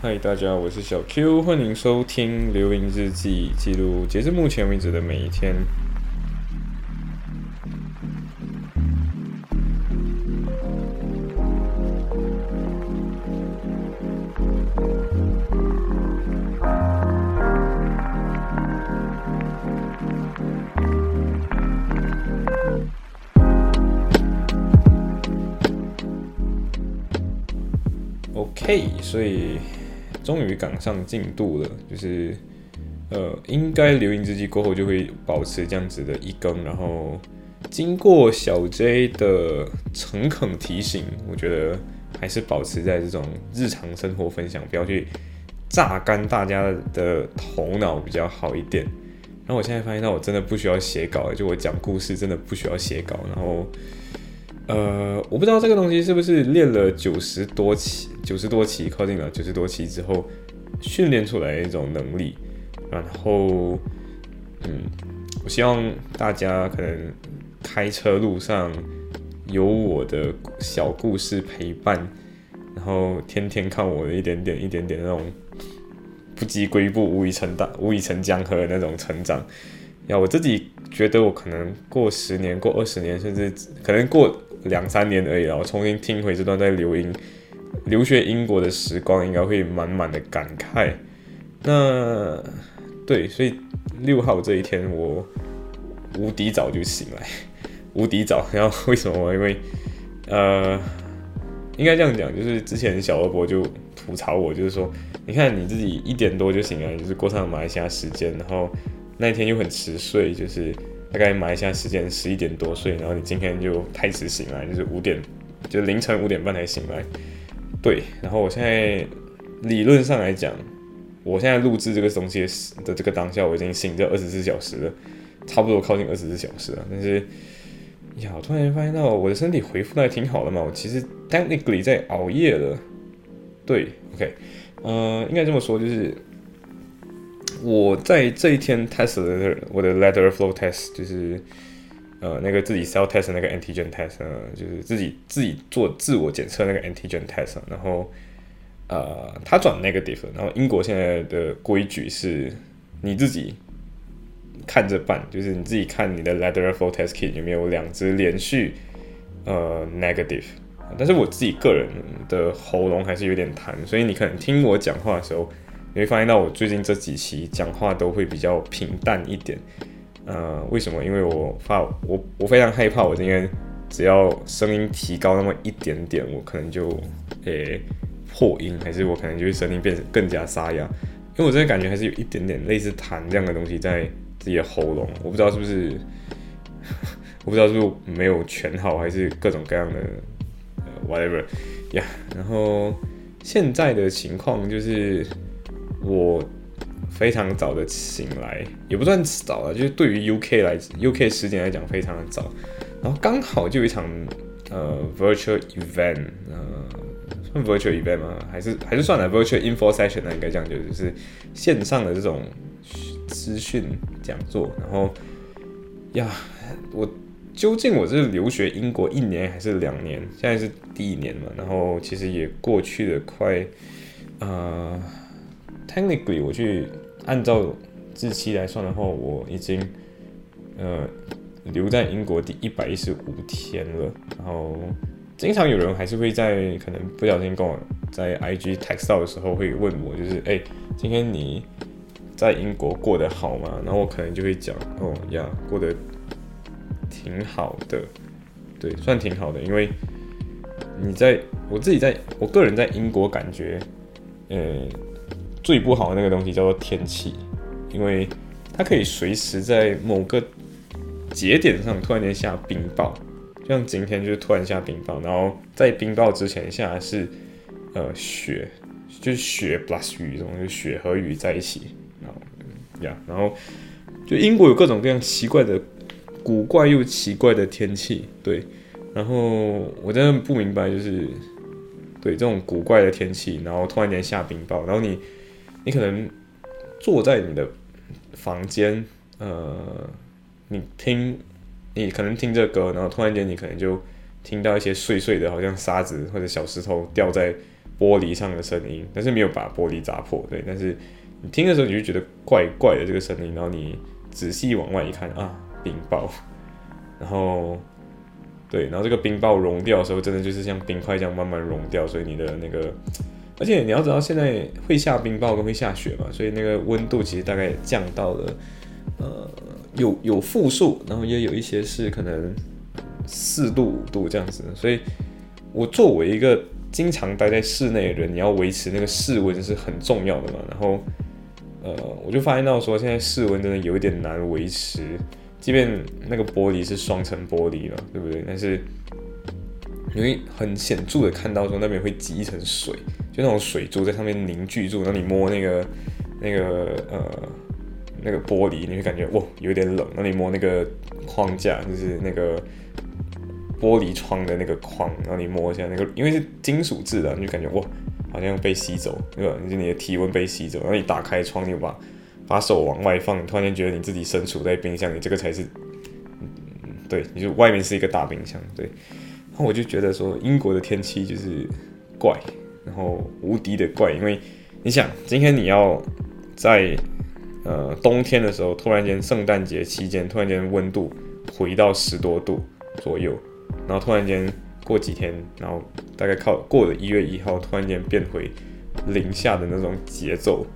嗨，大家，我是小 Q，欢迎收听《流萤日记》，记录截至目前为止的每一天。OK，所以。终于赶上进度了，就是呃，应该留音之机过后就会保持这样子的一更，然后经过小 J 的诚恳提醒，我觉得还是保持在这种日常生活分享，不要去榨干大家的头脑比较好一点。然后我现在发现到我真的不需要写稿，就我讲故事真的不需要写稿。然后呃，我不知道这个东西是不是练了九十多期。九十多期，靠近了九十多期之后，训练出来一种能力。然后，嗯，我希望大家可能开车路上有我的小故事陪伴，然后天天看我的一点点、一点点那种不积跬步、无以成大、无以成江河的那种成长。要，我自己觉得我可能过十年、过二十年，甚至可能过两三年而已了。我重新听回这段在留英。留学英国的时光应该会满满的感慨。那对，所以六号这一天我无敌早就醒来，无敌早。然后为什么？因 为呃，应该这样讲，就是之前小二伯就吐槽我，就是说，你看你自己一点多就醒来，就是过上马来西亚时间，然后那一天又很迟睡，就是大概马来西亚时间十一点多睡，然后你今天就太迟醒来，就是五点，就凌晨五点半才醒来。对，然后我现在理论上来讲，我现在录制这个东西的这个当下，我已经醒着二十四小时了，差不多靠近二十四小时了。但是呀，我突然发现到我的身体恢复的还挺好的嘛，我其实 technically 在熬夜了。对，OK，呃，应该这么说，就是我在这一天 test 的我的 letter flow test，就是。呃，那个自己 self test 那个 antigen test，就是自己自己做自我检测那个 antigen test，然后呃，他转 negative，然后英国现在的规矩是你自己看着办，就是你自己看你的 lateral flow test kit 有没有两只连续呃 negative，但是我自己个人的喉咙还是有点痰，所以你可能听我讲话的时候，你会发现到我最近这几期讲话都会比较平淡一点。呃，为什么？因为我怕我我非常害怕，我今天只要声音提高那么一点点，我可能就诶破音，还是我可能就会声音变得更加沙哑。因为我真的感觉还是有一点点类似痰这样的东西在自己的喉咙，我不知道是不是，我不知道是不是没有全好，还是各种各样的呃 whatever 呀。然后现在的情况就是我。非常早的醒来，也不算早了，就是对于 UK 来 UK 时间来讲非常的早。然后刚好就有一场呃 virtual event，呃算 virtual event 吗？还是还是算了 virtual info session 那应该这样就是线上的这种资讯讲座。然后呀，我究竟我是留学英国一年还是两年？现在是第一年嘛，然后其实也过去了快呃按理说我去。按照日期来算的话，我已经呃留在英国第一百一十五天了。然后经常有人还是会在可能不小心跟我在 IG text 到的时候会问我，就是哎，今天你在英国过得好吗？然后我可能就会讲，哦呀，过得挺好的，对，算挺好的。因为你在我自己在我个人在英国感觉，嗯。最不好的那个东西叫做天气，因为它可以随时在某个节点上突然间下冰雹，像今天就突然下冰雹，然后在冰雹之前下的是呃雪，就是雪 plus 雨这种，就雪和雨在一起，然后呀，然后就英国有各种各样奇怪的、古怪又奇怪的天气，对，然后我真的不明白，就是对这种古怪的天气，然后突然间下冰雹，然后你。你可能坐在你的房间，呃，你听，你可能听这歌，然后突然间你可能就听到一些碎碎的，好像沙子或者小石头掉在玻璃上的声音，但是没有把玻璃砸破，对。但是你听的时候，你就觉得怪怪的这个声音，然后你仔细往外一看啊，冰雹，然后对，然后这个冰雹融掉的时候，真的就是像冰块这样慢慢融掉，所以你的那个，而且你要知道现在会下冰雹跟会下雪嘛，所以那个温度其实大概降到了呃有有负数，然后也有一些是可能四度五度这样子，所以我作为一个经常待在室内的人，你要维持那个室温是很重要的嘛。然后，呃，我就发现到说，现在室温真的有一点难维持，即便那个玻璃是双层玻璃了，对不对？但是你会很显著的看到说那边会积一层水，就那种水珠在上面凝聚住，然后你摸那个那个呃那个玻璃，你会感觉哇有点冷。然后你摸那个框架，就是那个。玻璃窗的那个框，然后你摸一下那个，因为是金属制的，你就感觉哇，好像被吸走，对吧？就你的体温被吸走，然后你打开窗，你把把手往外放，突然间觉得你自己身处在冰箱里，这个才是，对，你就外面是一个大冰箱，对。我就觉得说，英国的天气就是怪，然后无敌的怪，因为你想，今天你要在呃冬天的时候，突然间圣诞节期间，突然间温度回到十多度左右。然后突然间过几天，然后大概靠过了一月一号，突然间变回零下的那种节奏，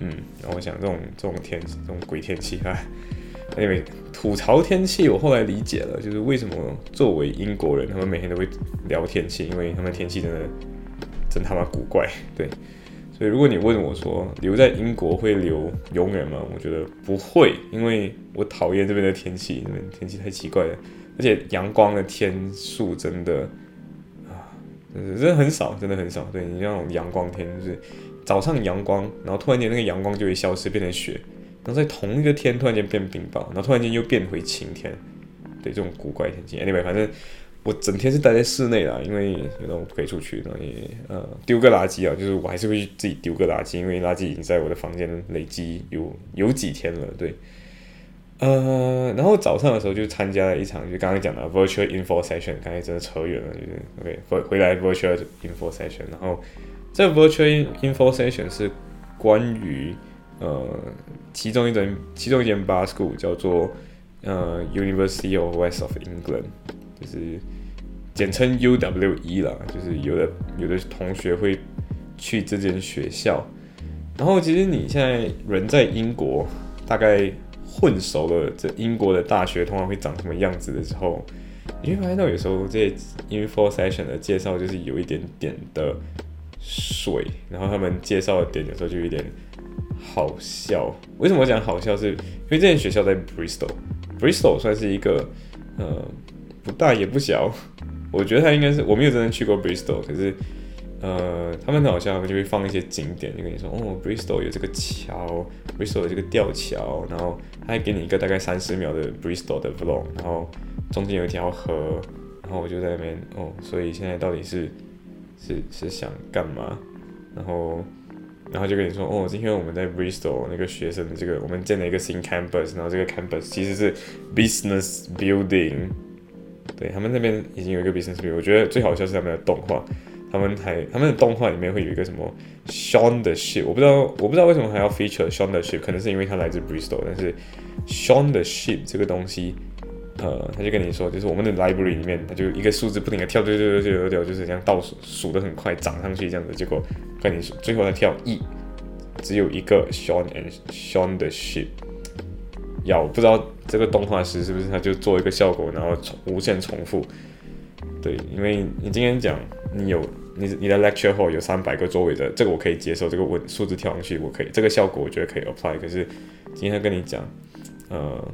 嗯，然后我想这种这种天气这种鬼天气啊，为吐槽天气，我后来理解了，就是为什么作为英国人，他们每天都会聊天气，因为他们天气真的真他妈古怪，对，所以如果你问我说留在英国会留永远吗？我觉得不会，因为我讨厌这边的天气，那边天气太奇怪了。而且阳光的天数真的啊，真的很少，真的很少。对你那种阳光天，就是早上阳光，然后突然间那个阳光就会消失，变成雪，然后在同一个天突然间变冰雹，然后突然间又变回晴天。对这种古怪天气，anyway，反正我整天是待在室内啦，因为有种不可以出去，然后也呃丢个垃圾啊，就是我还是会自己丢个垃圾，因为垃圾已经在我的房间累积有有几天了，对。呃，然后早上的时候就参加了一场，就刚刚讲的 virtual info session，刚才真的扯远了，就是 OK 回回来 virtual info session，然后这 virtual info session 是关于呃其中一间其中一间 bar school 叫做呃 University of West of England，就是简称 UWE 啦，就是有的有的同学会去这间学校，然后其实你现在人在英国，大概。混熟了，这英国的大学通常会长什么样子的时候，你会发现到有时候这些 info session 的介绍就是有一点点的水，然后他们介绍的点有时候就有点好笑。为什么讲好笑？是因为这间学校在 Bristol，Bristol 算是一个呃不大也不小，我觉得它应该是我没有真正去过 Bristol，可是。呃，他们很好笑，就会放一些景点，就跟你说，哦，Bristol 有这个桥，Bristol 有这个吊桥，然后他还给你一个大概三十秒的 Bristol 的 vlog，然后中间有一条河，然后我就在那边，哦，所以现在到底是是是想干嘛？然后然后就跟你说，哦，今天我们在 Bristol 那个学生的这个，我们建了一个新 campus，然后这个 campus 其实是 business building，对他们那边已经有一个 business building，我觉得最好笑是他们的动画。他们还他们的动画里面会有一个什么 Sean 的 ship，我不知道我不知道为什么还要 feature Sean 的 ship，可能是因为他来自 Bristol，但是 Sean 的 ship 这个东西，呃，他就跟你说，就是我们的 library 里面，他就一个数字不停的跳，跳跳跳跳跳，就是这样倒数数的很快，涨上去这样子，结果跟你说最后他跳 E，只有一个 Sean and Sean 的 ship，要不知道这个动画师是不是他就做一个效果，然后重无限重复，对，因为你今天讲你有。你你的 lecture hall 有三百个座位的，这个我可以接受，这个我数字跳上去我可以，这个效果我觉得可以 apply。可是今天跟你讲，呃，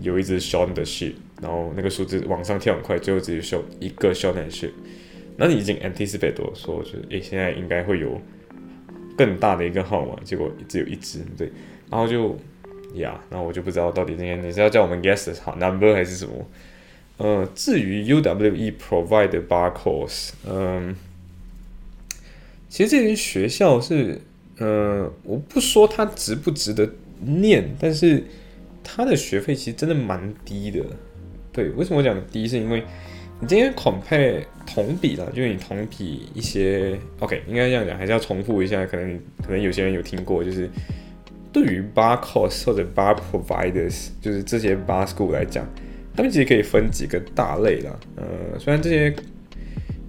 有一只 Sean 的 ship，然后那个数字往上跳很快，最后只有一个 Sean 的 ship，那你已经 anticipate 说，就是诶，现在应该会有更大的一个号码，结果只有一只，对，然后就呀，那我就不知道到底今天你是要叫我们 guess 好 number 还是什么。呃，至于 UWE provide bar course，嗯，其实这间学校是，呃，我不说它值不值得念，但是它的学费其实真的蛮低的。对，为什么我讲低？是因为你今天 compare 同比了，就是你同比一些 OK，应该这样讲，还是要重复一下，可能可能有些人有听过，就是对于 bar course 或者 bar providers，就是这些 bar school 来讲，他们其实可以分几个大类啦。呃，虽然这些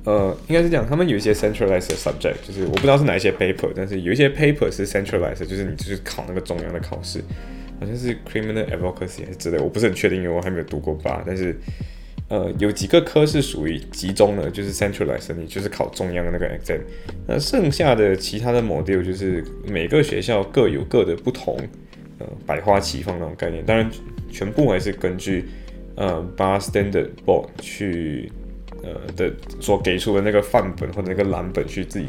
呃应该是讲他们有一些 centralized subject，就是我不知道是哪一些 paper，但是有一些 paper 是 centralized，就是你就是考那个中央的考试，好像是 criminal advocacy 还是之类，我不是很确定，因为我还没有读过 bar，但是。呃，有几个科是属于集中的，就是 centralized，你就是考中央的那个 exam。那剩下的其他的 module 就是每个学校各有各的不同，呃，百花齐放那种概念。当然，全部还是根据呃 bar standard board 去呃的所给出的那个范本或者那个蓝本去自己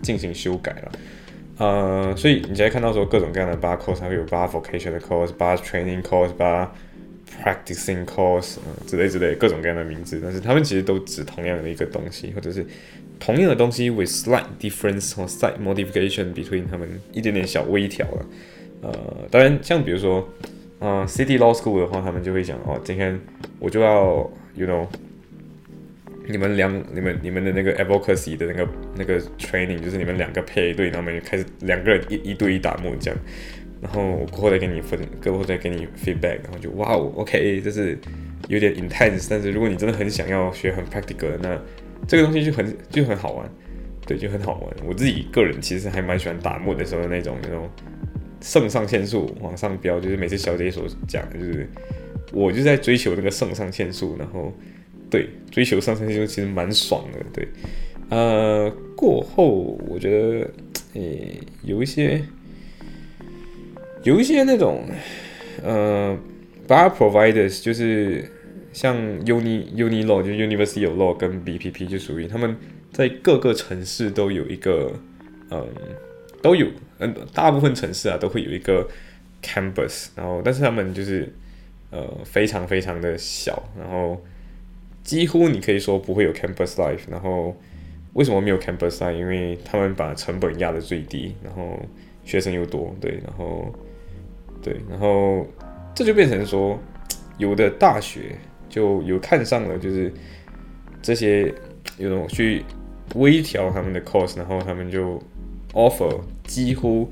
进行修改了。呃，所以你现在看到说各种各样的 bar course，还会有 bar vocation 的 course，bar training course，bar Practicing course 啊之类之类各种各样的名字，但是他们其实都指同样的一个东西，或者是同样的东西 with slight difference 或 slight modification between 他们一点点小微调了。呃，当然像比如说，啊，City Law School 的话，他们就会讲哦，今天我就要，you know，你们两你们你们的那个 advocacy 的那个那个 training，就是你们两个配对，然后就开始两个人一一对一打木匠。然后我过后再给你分，过后再给你 feedback，然后就哇哦，OK，这是有点 intense，但是如果你真的很想要学很 practical，那这个东西就很就很好玩，对，就很好玩。我自己个人其实还蛮喜欢打木的时候那种那种肾上腺素往上飙，就是每次小姐所讲，就是我就在追求那个肾上腺素，然后对追求肾上腺素其实蛮爽的，对，呃，过后我觉得诶有一些。有一些那种，呃，bar providers 就是像 uni uni law 就 university of law 跟 BPP 就属于他们在各个城市都有一个，嗯，都有，嗯，大部分城市啊都会有一个 campus，然后但是他们就是呃非常非常的小，然后几乎你可以说不会有 campus life，然后为什么没有 campus life？因为他们把成本压得最低，然后学生又多，对，然后。对，然后这就变成说，有的大学就有看上了，就是这些有种去微调他们的 course，然后他们就 offer 几乎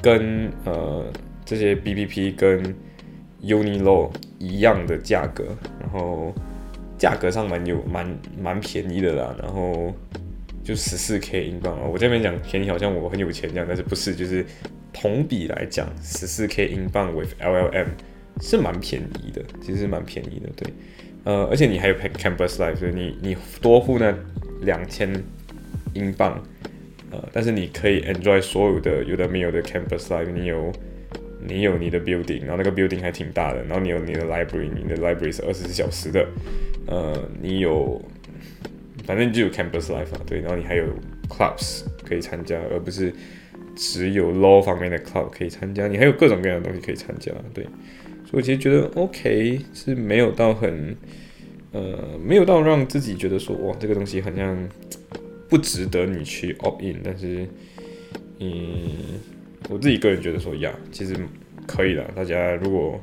跟呃这些 B B P 跟 Uni Law 一样的价格，然后价格上蛮有蛮蛮便宜的啦，然后就十四 K 英镑啊，我这边讲便宜好像我很有钱这样，但是不是就是。同比来讲，十四 K 英镑 with LLM 是蛮便宜的，其实蛮便宜的，对，呃，而且你还有 Campus Life，所以你你多付那两千英镑，呃，但是你可以 enjoy 所有的有的没有的 Campus Life，你有你有你的 building，然后那个 building 还挺大的，然后你有你的 library，你的 library 是二十四小时的，呃，你有反正就有 Campus Life 啊，对，然后你还有 clubs 可以参加，而不是。只有 law 方面的 club 可以参加，你还有各种各样的东西可以参加，对，所以我其实觉得 OK 是没有到很，呃，没有到让自己觉得说哇这个东西好像不值得你去 opt in，但是，嗯，我自己个人觉得说呀，其实可以的，大家如果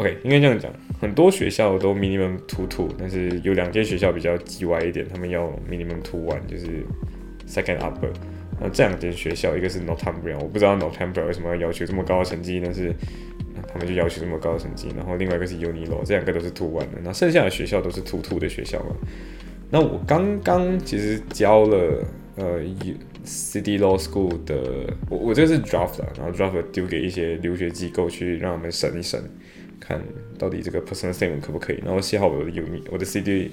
OK 应该这样讲，很多学校都 minimum two two，但是有两间学校比较叽歪一点，他们要 minimum two one，就是 second upper。那这两间学校，一个是 Northumbria，我不知道 Northumbria 为什么要要求这么高的成绩，但是他们就要求这么高的成绩。然后另外一个是 Unilo，这两个都是 Two One 的。那剩下的学校都是 Two Two 的学校嘛。那我刚刚其实教了呃 City Law School 的，我我这个是 Draft 啊，然后 Draft 丢给一些留学机构去让他们审一审，看到底这个 Personal Statement 可不可以。然后写好我的 Uni，我的 City。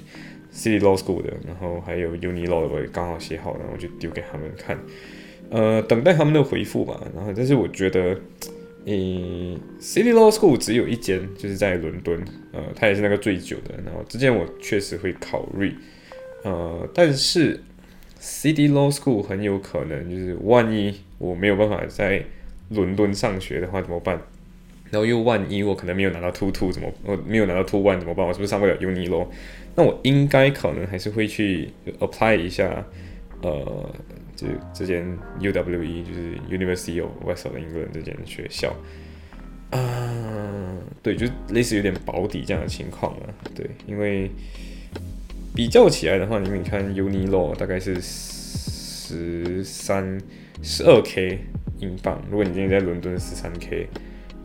City Law School 的，然后还有 Uni Law 的，我也刚好写好，然后就丢给他们看，呃，等待他们的回复吧。然后，但是我觉得，嗯，City Law School 只有一间，就是在伦敦，呃，它也是那个最久的。然后之前我确实会考虑，呃，但是 City Law School 很有可能就是万一我没有办法在伦敦上学的话怎么办？然后又万一我可能没有拿到 Two Two 怎么，我没有拿到 Two One 怎么办？我是不是上不了 Uni Law？那我应该可能还是会去 apply 一下，呃，就这间 UWE 就是 University of West England 这间学校，啊，对，就类似有点保底这样的情况了，对，因为比较起来的话，你们看 Uni Law 大概是十三、十二 K 英镑。如果你今天在伦敦十三 K，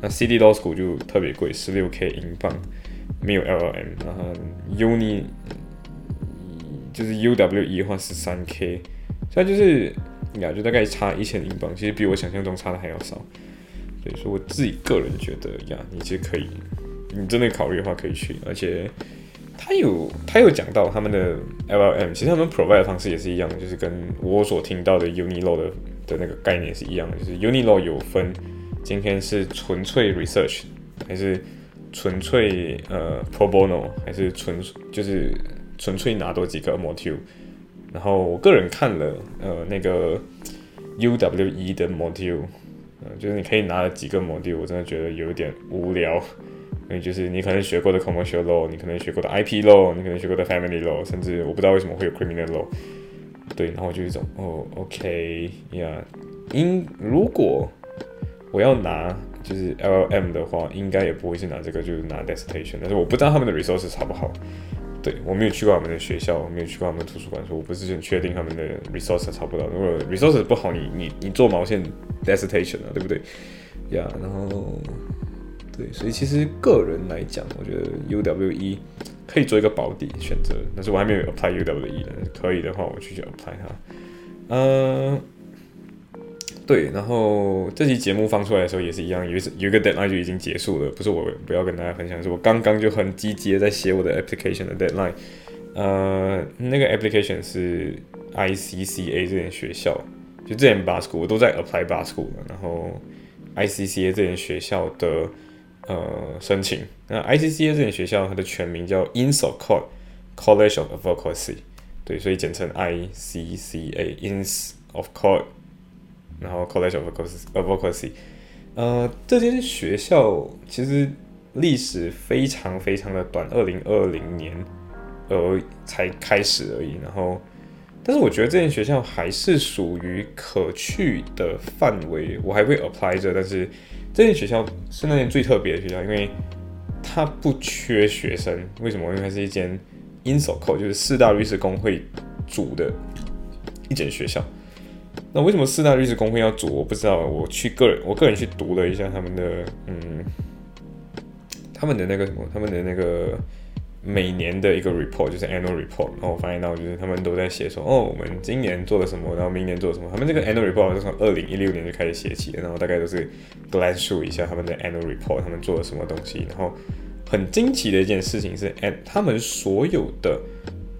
那 City Law School 就特别贵，十六 K 英镑，没有 LLM。然后 Uni 就是 UWE 的话十三 K，所以就是呀，就大概差一千英镑，其实比我想象中差的还要少。所以说我自己个人觉得呀，你其实可以，你真的考虑的话可以去，而且他有他有讲到他们的 LLM，其实他们 provide 的方式也是一样的，就是跟我所听到的 Unilaw 的的那个概念是一样的，就是 Unilaw 有分今天是纯粹 research 还是纯粹呃 pro bono 还是纯就是纯粹拿多几个 module，然后我个人看了呃那个 UWE 的 module 嗯。就是你可以拿了几个 module，我真的觉得有点无聊。因为就是你可能学过的 commercial law，你可能学过的 IP law，你可能学过的 family law，甚至我不知道为什么会有 criminal law。对，然后我就一种哦，OK 呀，因如果我要拿就是 LLM 的话，应该也不会是拿这个，就是拿 dissertation。但是我不知道他们的 resources 好不好。对我没有去过他们的学校，我没有去过他们的图书馆，所以我不是很确定他们的 resources 差不多。如果 resources 不好，你你你做毛线 dissertation 啊，对不对？呀，然后对，所以其实个人来讲，我觉得 UWE 可以做一个保底选择，但是我还没有 apply UWE 的，可以的话我去 apply 它。嗯。对，然后这期节目放出来的时候也是一样，有有一个 deadline 就已经结束了。不是我不要跟大家分享，是我刚刚就很积极的在写我的 application 的 deadline。呃，那个 application 是 ICCA 这间学校，就这间 bar school 我都在 apply bar school。然后 ICCA 这间学校的呃申请，那 ICCA 这间学校它的全名叫 Inns of Court College of Advocacy，对，所以简称 ICCA Inns of Court。然后 College of Advocacy，呃，这间学校其实历史非常非常的短，二零二零年而才开始而已。然后，但是我觉得这间学校还是属于可去的范围，我还会 apply 着。但是这间学校是那间最特别的学校，因为它不缺学生。为什么？因为它是一间 i n s o c o 就是四大律师工会组的一间学校。那为什么四大律师工会要组？我不知道。我去个人，我个人去读了一下他们的，嗯，他们的那个什么，他们的那个每年的一个 report，就是 annual report。然后我发现到，就是他们都在写说，哦，我们今年做了什么，然后明年做了什么。他们这个 annual report 是从二零一六年就开始写起的，然后大概都是 glance through 一下他们的 annual report，他们做了什么东西。然后很惊奇的一件事情是，and 他们所有的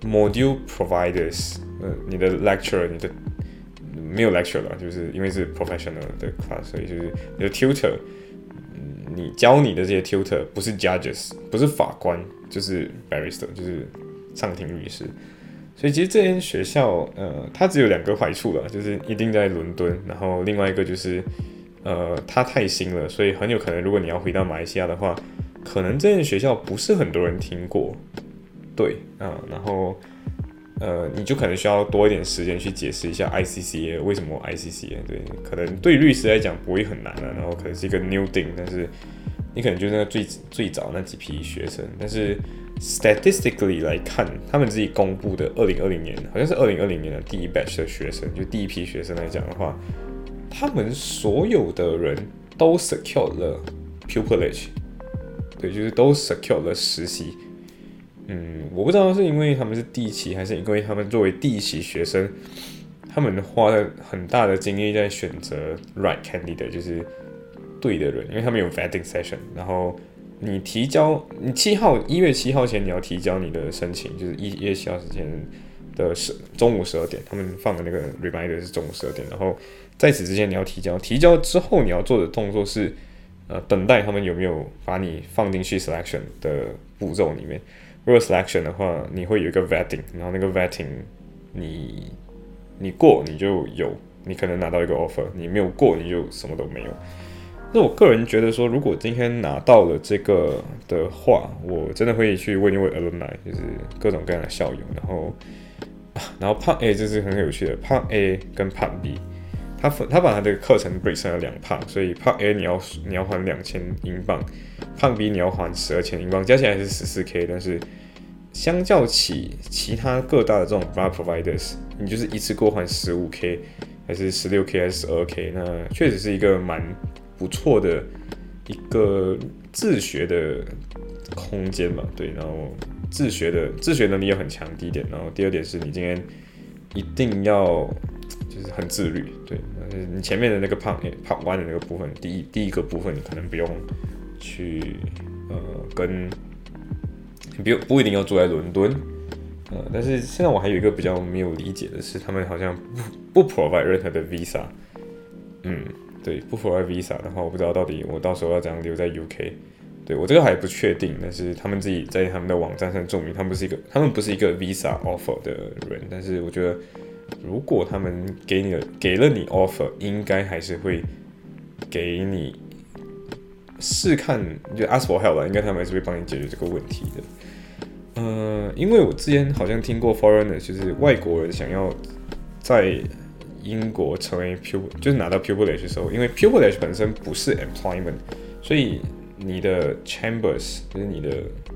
module providers，嗯，你的 lecturer，你的没有 lecture 了，就是因为是 professional 的 class，所以就是你的 tutor，嗯你教你的这些 tutor 不是 judges，不是法官，就是 barrister，就是上庭律师。所以其实这间学校，呃，它只有两个坏处了，就是一定在伦敦，然后另外一个就是，呃，它太新了，所以很有可能如果你要回到马来西亚的话，可能这间学校不是很多人听过。对，啊，然后。呃，你就可能需要多一点时间去解释一下 ICCA 为什么 ICCA 对，可能对律师来讲不会很难了，然后可能是一个 new thing，但是你可能就是那最最早那几批学生，但是 statistically 来看，他们自己公布的二零二零年好像是二零二零年的第一 batch 的学生，就第一批学生来讲的话，他们所有的人都 secure 了 pupillage，对，就是都 secure 了实习。嗯，我不知道是因为他们是第一期，还是因为他们作为第一期学生，他们花了很大的精力在选择 right candidate，就是对的人，因为他们有 vetting session。然后你提交，你七号一月七号前你要提交你的申请，就是一月七号之前的十中午十二点，他们放的那个 reminder 是中午十二点。然后在此之前你要提交，提交之后你要做的动作是，呃，等待他们有没有把你放进去 selection 的步骤里面。如果 selection 的话，你会有一个 vetting，然后那个 vetting，你你过你就有，你可能拿到一个 offer，你没有过你就什么都没有。那我个人觉得说，如果今天拿到了这个的话，我真的会去问一问 alumni，就是各种各样的校友，然后然后 part A 这是很有趣的，part A 跟 part B，他分他把他的课程 break 成了两 pa 所以 part A 你要你要还两千英镑。胖 B 你要还十二千英镑，加起来是十四 K，但是相较起其他各大的这种 bar providers，你就是一次过换十五 K 还是十六 K 还是十二 K，那确实是一个蛮不错的一个自学的空间嘛。对，然后自学的自学能力又很强，第一点。然后第二点是你今天一定要就是很自律，对，你前面的那个胖胖弯的那个部分，第一第一个部分你可能不用去呃跟。你不不一定要住在伦敦，呃，但是现在我还有一个比较没有理解的是，他们好像不不 provide 任何的 visa，嗯，对，不 provide visa 的话，我不知道到底我到时候要怎样留在 UK，对我这个还不确定，但是他们自己在他们的网站上证明，他们不是一个，他们不是一个 visa offer 的人，但是我觉得如果他们给你了给了你 offer，应该还是会给你试看，就 ask for help 吧，应该他们还是会帮你解决这个问题的。呃，因为我之前好像听过 foreigner，就是外国人想要在英国成为 pupil，就是拿到 pupilage，的时候，因为 pupilage 本身不是 employment，所以你的 chambers 就是你的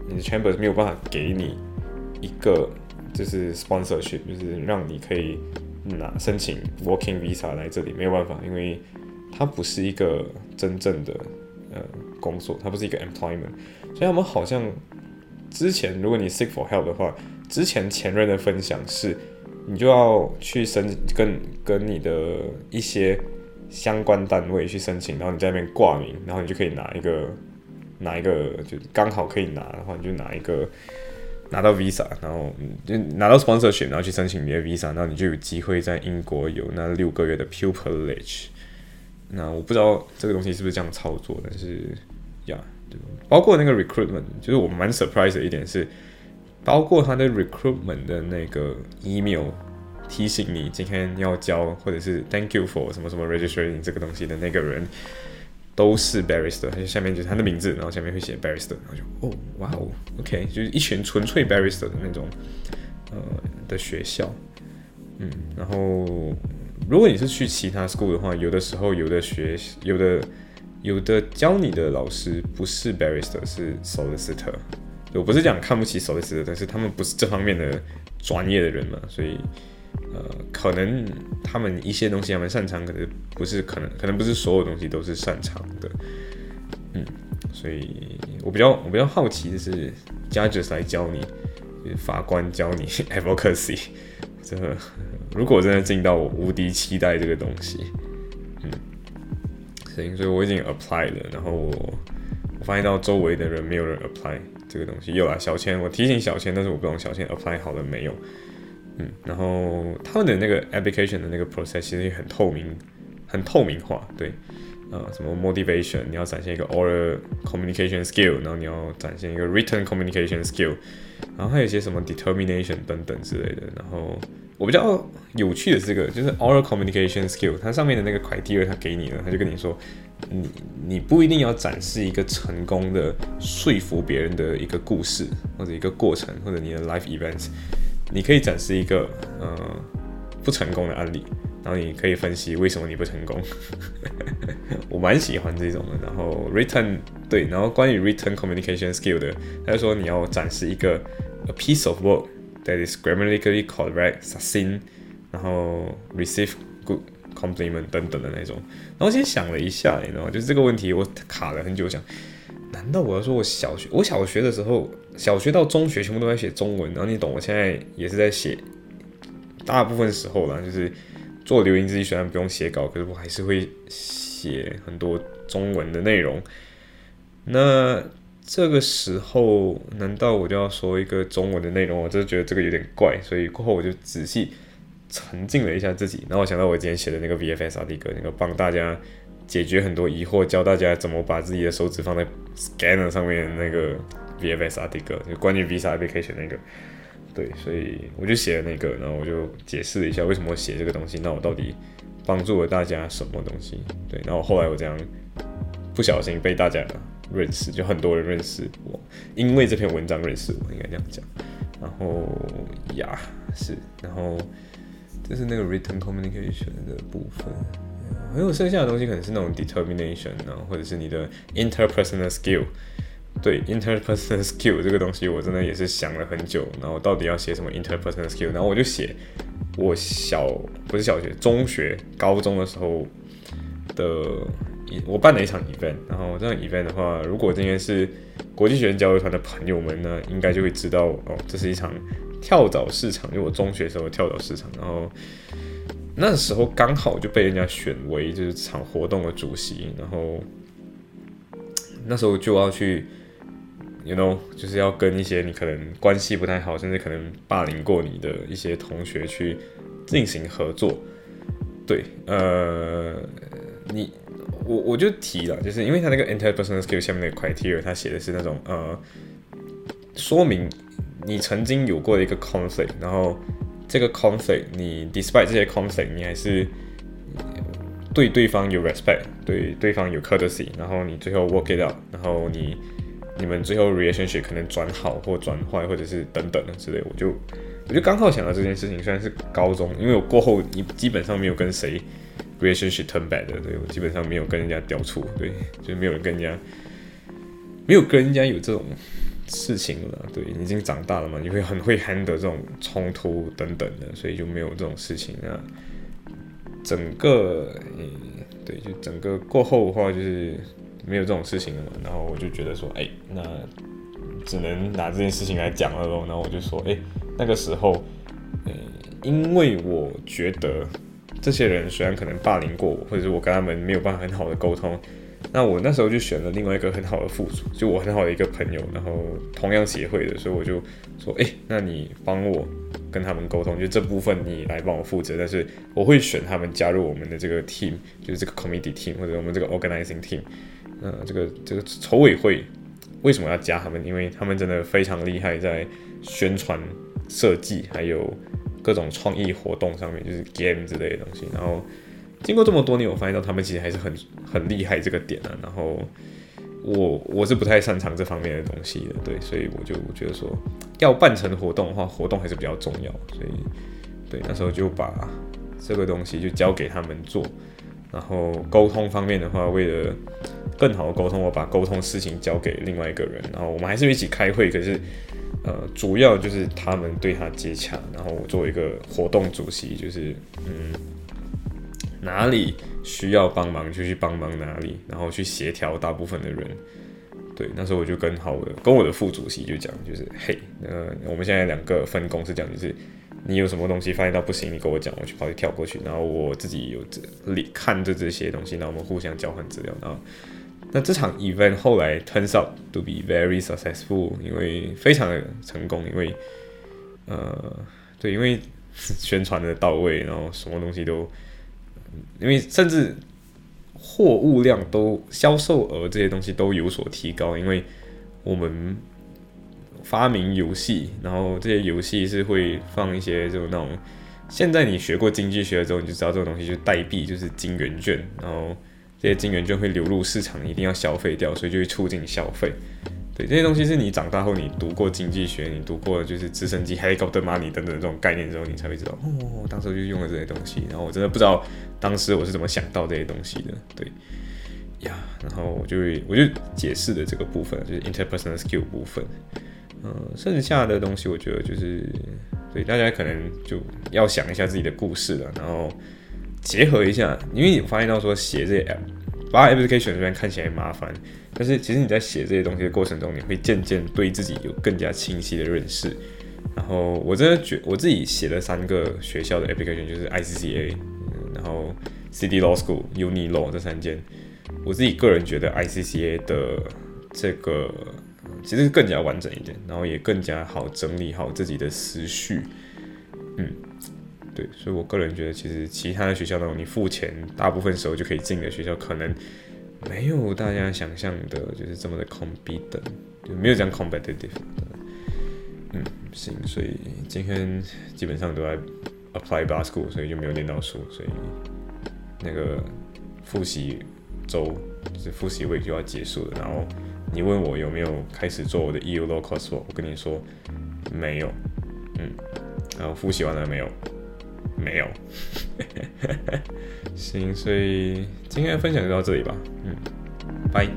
你的 chambers 没有办法给你一个就是 sponsorship，就是让你可以拿申请 working visa 来这里，没有办法，因为它不是一个真正的呃工作，它不是一个 employment，所以他们好像。之前，如果你 seek for help 的话，之前前任的分享是，你就要去申跟跟你的一些相关单位去申请，然后你在那边挂名，然后你就可以拿一个拿一个就刚好可以拿的话，你就拿一个拿到 visa，然后就拿到 sponsorship，然后去申请你的 visa，然后你就有机会在英国有那六个月的 pupilage。那我不知道这个东西是不是这样操作，但是呀。包括那个 recruitment，就是我蛮 surprise 的一点是，包括他的 recruitment 的那个 email 提醒你今天要交，或者是 thank you for 什么什么 registration 这个东西的那个人，都是 barrister，他就下面就是他的名字，然后下面会写 barrister，然后就哦，哇哦，OK，就是一群纯粹 barrister 的那种呃的学校，嗯，然后如果你是去其他 school 的话，有的时候有的学有的。有的教你的老师不是 barrister，是 solicitor。我不是讲看不起 solicitor，但是他们不是这方面的专业的人嘛，所以呃，可能他们一些东西他们擅长，可是不是可能可能不是所有东西都是擅长的。嗯，所以我比较我比较好奇的是，judges 来教你，法官教你 advocacy，这如果真的进到我无敌期待这个东西。嗯所以我已经 apply 了，然后我我发现到周围的人没有人 apply 这个东西。有啦，小千，我提醒小千，但是我不懂小千 apply 好了没有。嗯，然后他们的那个 application 的那个 process 其实也很透明，很透明化。对，呃，什么 motivation，你要展现一个 oral communication skill，然后你要展现一个 written communication skill，然后还有一些什么 determination 等等之类的，然后。我比较有趣的这个就是 oral communication skill，它上面的那个 criteria，它给你了，他就跟你说，你你不一定要展示一个成功的说服别人的一个故事或者一个过程或者你的 life events，你可以展示一个呃不成功的案例，然后你可以分析为什么你不成功。我蛮喜欢这种的。然后 written 对，然后关于 written communication skill 的，他就说你要展示一个 a piece of work。That is grammatically correct, succinct，然后 receive good compliment 等等的那种。然后我先想了一下，你知道吗？就是这个问题，我卡了很久，想，难道我要说我小学，我小学的时候，小学到中学全部都在写中文，然后你懂？我现在也是在写，大部分时候啦，就是做留言自己虽然不用写稿，可是我还是会写很多中文的内容。那这个时候，难道我就要说一个中文的内容？我真的觉得这个有点怪，所以过后我就仔细沉浸了一下自己，然后我想到我之前写的那个 VFS 阿迪哥，那个帮大家解决很多疑惑，教大家怎么把自己的手指放在 scanner 上面那个 VFS article，，就关于 Visa application 那个，对，所以我就写了那个，然后我就解释了一下为什么写这个东西，那我到底帮助了大家什么东西？对，然后后来我这样不小心被大家。认识就很多人认识我，因为这篇文章认识我，应该这样讲。然后呀，是，然后这是那个 written communication 的部分。还有剩下的东西可能是那种 determination 啊，或者是你的 interpersonal skill。对 interpersonal skill 这个东西，我真的也是想了很久，然后到底要写什么 interpersonal skill，然后我就写我小不是小学，中学、高中的时候的我办了一场 event，然后这场 event 的话，如果今天是国际学生交流团的朋友们呢，应该就会知道哦，这是一场跳蚤市场，就我中学时候跳蚤市场，然后那时候刚好就被人家选为就是场活动的主席，然后那时候就要去。You know，就是要跟一些你可能关系不太好，甚至可能霸凌过你的一些同学去进行合作。对，呃，你我我就提了，就是因为他那个 interpersonal skill 下面的 criteria，他写的是那种呃，说明你曾经有过一个 conflict，然后这个 conflict 你 despite 这些 conflict，你还是对对方有 respect，对对方有 courtesy，然后你最后 work it out，然后你。你们最后 relationship 可能转好或转坏，或者是等等的之类，我就我就刚好想到这件事情。虽然是高中，因为我过后你基本上没有跟谁 relationship turn bad 的，对我基本上没有跟人家掉醋，对，就是没有人跟人家没有跟人家有这种事情了。对，已经长大了嘛，你会很会 handle 这种冲突等等的，所以就没有这种事情啊。整个，嗯，对，就整个过后的话就是。没有这种事情了嘛，然后我就觉得说，哎，那只能拿这件事情来讲了喽。然后我就说，哎，那个时候，呃，因为我觉得这些人虽然可能霸凌过我，或者是我跟他们没有办法很好的沟通，那我那时候就选了另外一个很好的副主，就我很好的一个朋友，然后同样协会的，所以我就说，哎，那你帮我跟他们沟通，就这部分你来帮我负责，但是我会选他们加入我们的这个 team，就是这个 committee team 或者我们这个 organizing team。呃，这个这个筹委会为什么要加他们？因为他们真的非常厉害，在宣传、设计还有各种创意活动上面，就是 game 之类的东西。然后经过这么多年，我发现到他们其实还是很很厉害这个点啊。然后我我是不太擅长这方面的东西的，对，所以我就觉得说要办成活动的话，活动还是比较重要。所以对，那时候就把这个东西就交给他们做。然后沟通方面的话，为了更好的沟通，我把沟通事情交给另外一个人，然后我们还是一起开会。可是，呃，主要就是他们对他接洽，然后我作为一个活动主席，就是嗯，哪里需要帮忙就去帮忙哪里，然后去协调大部分的人。对，那时候我就跟好的跟我的副主席就讲，就是嘿，呃，我们现在两个分工是这样，就是。你有什么东西发现到不行，你跟我讲，我去跑去跳过去，然后我自己有这里看着这些东西，然后我们互相交换资料。然后，那这场 event 后来 turns out to be very successful，因为非常的成功，因为呃，对，因为宣传的到位，然后什么东西都，因为甚至货物量都销售额这些东西都有所提高，因为我们。发明游戏，然后这些游戏是会放一些就那种，现在你学过经济学之后，你就知道这种东西就是代币，就是金元券，然后这些金元券会流入市场，一定要消费掉，所以就会促进消费。对，这些东西是你长大后你读过经济学，你读过就是直升机、helicopter money 等等这种概念之后，你才会知道哦，当时我就用了这些东西。然后我真的不知道当时我是怎么想到这些东西的，对呀，然后我就我就解释的这个部分就是 interpersonal skill 部分。嗯，剩下的东西我觉得就是，对大家可能就要想一下自己的故事了，然后结合一下，因为你发现到说写这些 app，把 application 虽然看起来麻烦，但是其实你在写这些东西的过程中，你会渐渐对自己有更加清晰的认识。然后我真的觉我自己写了三个学校的 application，就是 ICCA，然后 City Law School、Uni Law 这三间，我自己个人觉得 ICCA 的这个。其实更加完整一点，然后也更加好整理好自己的思绪。嗯，对，所以我个人觉得，其实其他的学校那种你付钱，大部分时候就可以进的学校，可能没有大家想象的，就是这么的 competitive，就没有这样空白的地方。嗯，行，所以今天基本上都在 apply bar school，所以就没有念到书，所以那个复习周就是复习位就要结束了，然后。你问我有没有开始做我的 EU Law Course？我跟你说没有，嗯，然后复习完了没有？没有，行，所以今天的分享就到这里吧，嗯，拜。